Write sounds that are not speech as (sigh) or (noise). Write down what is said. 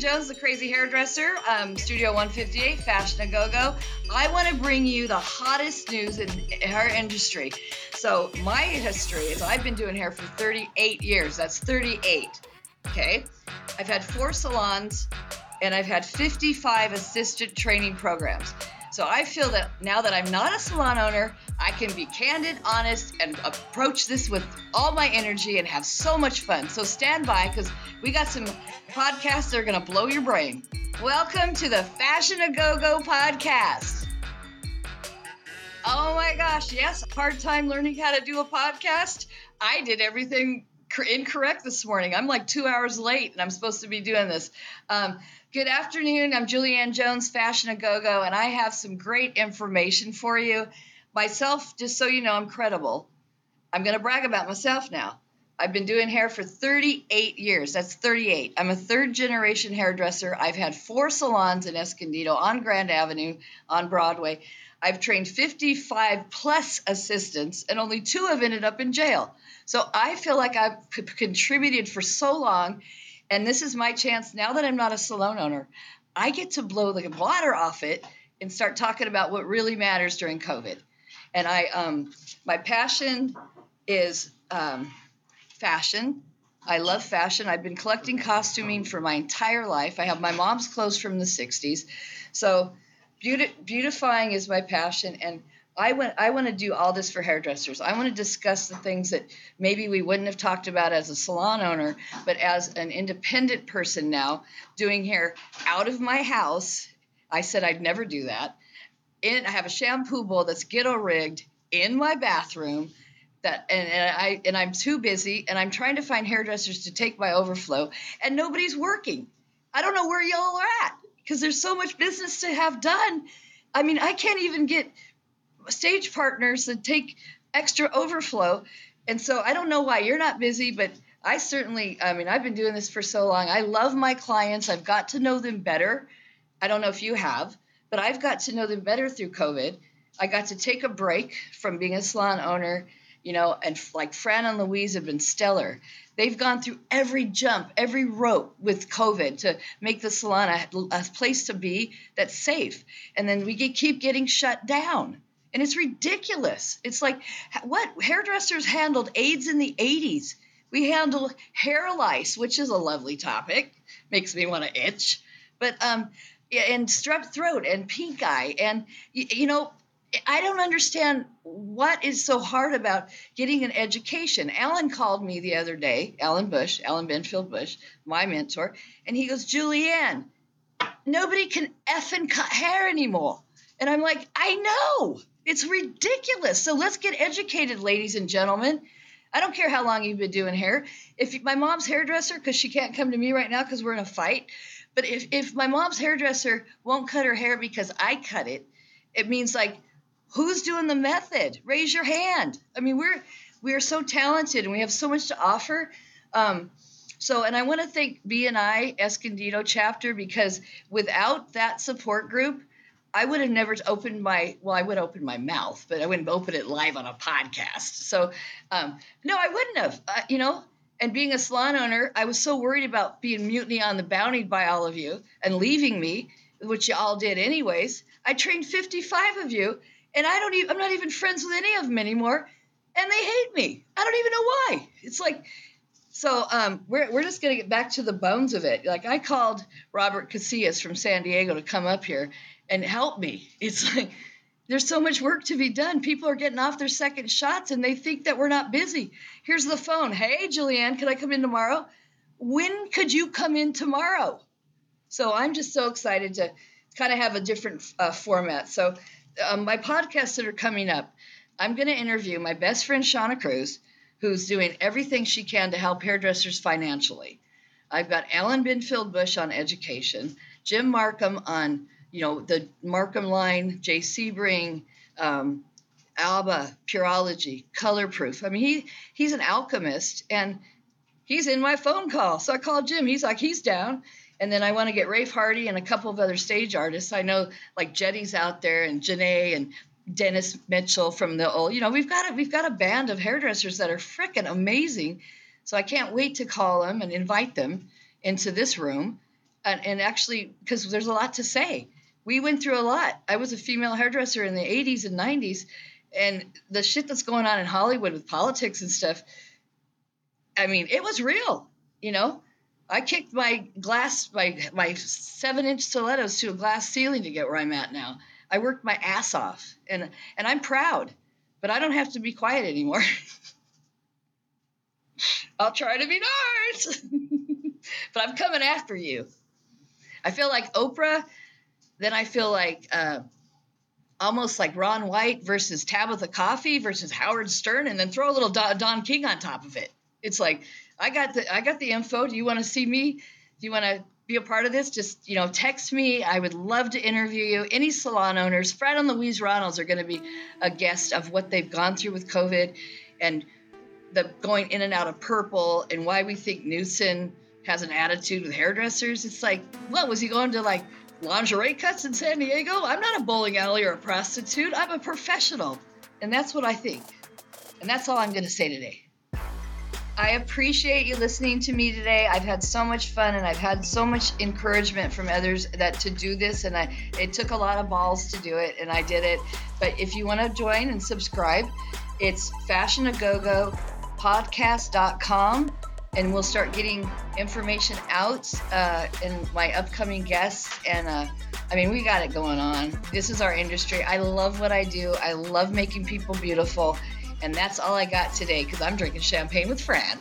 Jones, the crazy hairdresser, um, Studio 158, Fashion a Go Go. I want to bring you the hottest news in hair industry. So, my history is I've been doing hair for 38 years. That's 38. Okay. I've had four salons and I've had 55 assistant training programs. So I feel that now that I'm not a salon owner, I can be candid, honest, and approach this with all my energy and have so much fun. So stand by because we got some podcasts that are going to blow your brain. Welcome to the Fashion a Go Go podcast. Oh my gosh, yes, hard time learning how to do a podcast. I did everything incorrect this morning. I'm like two hours late and I'm supposed to be doing this. Um, Good afternoon. I'm Julianne Jones, Fashion a Go Go, and I have some great information for you. Myself, just so you know, I'm credible. I'm going to brag about myself now. I've been doing hair for 38 years. That's 38. I'm a third generation hairdresser. I've had four salons in Escondido on Grand Avenue on Broadway. I've trained 55 plus assistants, and only two have ended up in jail. So I feel like I've c- contributed for so long and this is my chance now that I'm not a salon owner. I get to blow the water off it and start talking about what really matters during COVID. And I, um, my passion is um, fashion. I love fashion. I've been collecting costuming for my entire life. I have my mom's clothes from the 60s. So, beautifying is my passion. And I want I want to do all this for hairdressers. I want to discuss the things that maybe we wouldn't have talked about as a salon owner, but as an independent person now doing hair out of my house. I said I'd never do that. And I have a shampoo bowl that's ghetto rigged in my bathroom that and, and I and I'm too busy and I'm trying to find hairdressers to take my overflow and nobody's working. I don't know where y'all are at because there's so much business to have done. I mean, I can't even get stage partners that take extra overflow. And so I don't know why you're not busy, but I certainly, I mean, I've been doing this for so long. I love my clients. I've got to know them better. I don't know if you have, but I've got to know them better through COVID. I got to take a break from being a salon owner, you know, and like Fran and Louise have been stellar. They've gone through every jump, every rope with COVID to make the salon a, a place to be that's safe. And then we get, keep getting shut down and it's ridiculous. It's like what hairdressers handled AIDS in the 80s. We handle hair lice, which is a lovely topic, makes me want to itch. But um, and strep throat and pink eye, and you, know, I don't understand what is so hard about getting an education. Alan called me the other day, Alan Bush, Alan Benfield Bush, my mentor, and he goes, Julianne, nobody can effing cut hair anymore. And I'm like, I know. It's ridiculous. So let's get educated, ladies and gentlemen. I don't care how long you've been doing hair. If my mom's hairdresser, because she can't come to me right now because we're in a fight, but if, if my mom's hairdresser won't cut her hair because I cut it, it means like, who's doing the method? Raise your hand. I mean, we're we are so talented and we have so much to offer. Um, so, and I want to thank BNI Escondido chapter because without that support group, I would have never opened my well, I would open my mouth, but I wouldn't open it live on a podcast. So, um, no, I wouldn't have. Uh, you know, and being a salon owner, I was so worried about being mutiny on the bounty by all of you and leaving me, which you all did anyways. I trained 55 of you, and I don't even I'm not even friends with any of them anymore, and they hate me. I don't even know why. It's like so um, we're, we're just going to get back to the bones of it. Like I called Robert Casillas from San Diego to come up here, and help me. It's like there's so much work to be done. People are getting off their second shots and they think that we're not busy. Here's the phone. Hey, Julianne, could I come in tomorrow? When could you come in tomorrow? So I'm just so excited to kind of have a different uh, format. So um, my podcasts that are coming up, I'm going to interview my best friend Shauna Cruz, who's doing everything she can to help hairdressers financially. I've got Alan Binfield Bush on education, Jim Markham on you know, the Markham line, Jay Sebring, um, Alba, Pureology, Colorproof. I mean, he he's an alchemist, and he's in my phone call. So I called Jim. He's like, he's down. And then I want to get Rafe Hardy and a couple of other stage artists. I know like Jetty's out there and Janae and Dennis Mitchell from the old. You know, we've got a, we've got a band of hairdressers that are freaking amazing. So I can't wait to call them and invite them into this room and, and actually because there's a lot to say. We went through a lot. I was a female hairdresser in the 80s and 90s, and the shit that's going on in Hollywood with politics and stuff. I mean, it was real. You know, I kicked my glass, my my seven inch stilettos to a glass ceiling to get where I'm at now. I worked my ass off, and and I'm proud, but I don't have to be quiet anymore. (laughs) I'll try to be nice, (laughs) but I'm coming after you. I feel like Oprah, then I feel like uh, almost like Ron White versus Tabatha Coffey versus Howard Stern, and then throw a little Don King on top of it. It's like I got the I got the info. Do you want to see me? Do you want to be a part of this? Just you know, text me. I would love to interview you. Any salon owners, Fred and Louise Ronalds are going to be a guest of what they've gone through with COVID, and the going in and out of purple, and why we think Knudsen has an attitude with hairdressers. It's like, what was he going to like lingerie cuts in San Diego? I'm not a bowling alley or a prostitute. I'm a professional, and that's what I think. And that's all I'm going to say today. I appreciate you listening to me today. I've had so much fun and I've had so much encouragement from others that to do this and I it took a lot of balls to do it and I did it. But if you want to join and subscribe, it's fashionagogo podcast.com and we'll start getting information out uh, in my upcoming guests and uh, i mean we got it going on. This is our industry. I love what i do. I love making people beautiful and that's all I got today because I'm drinking champagne with Fran.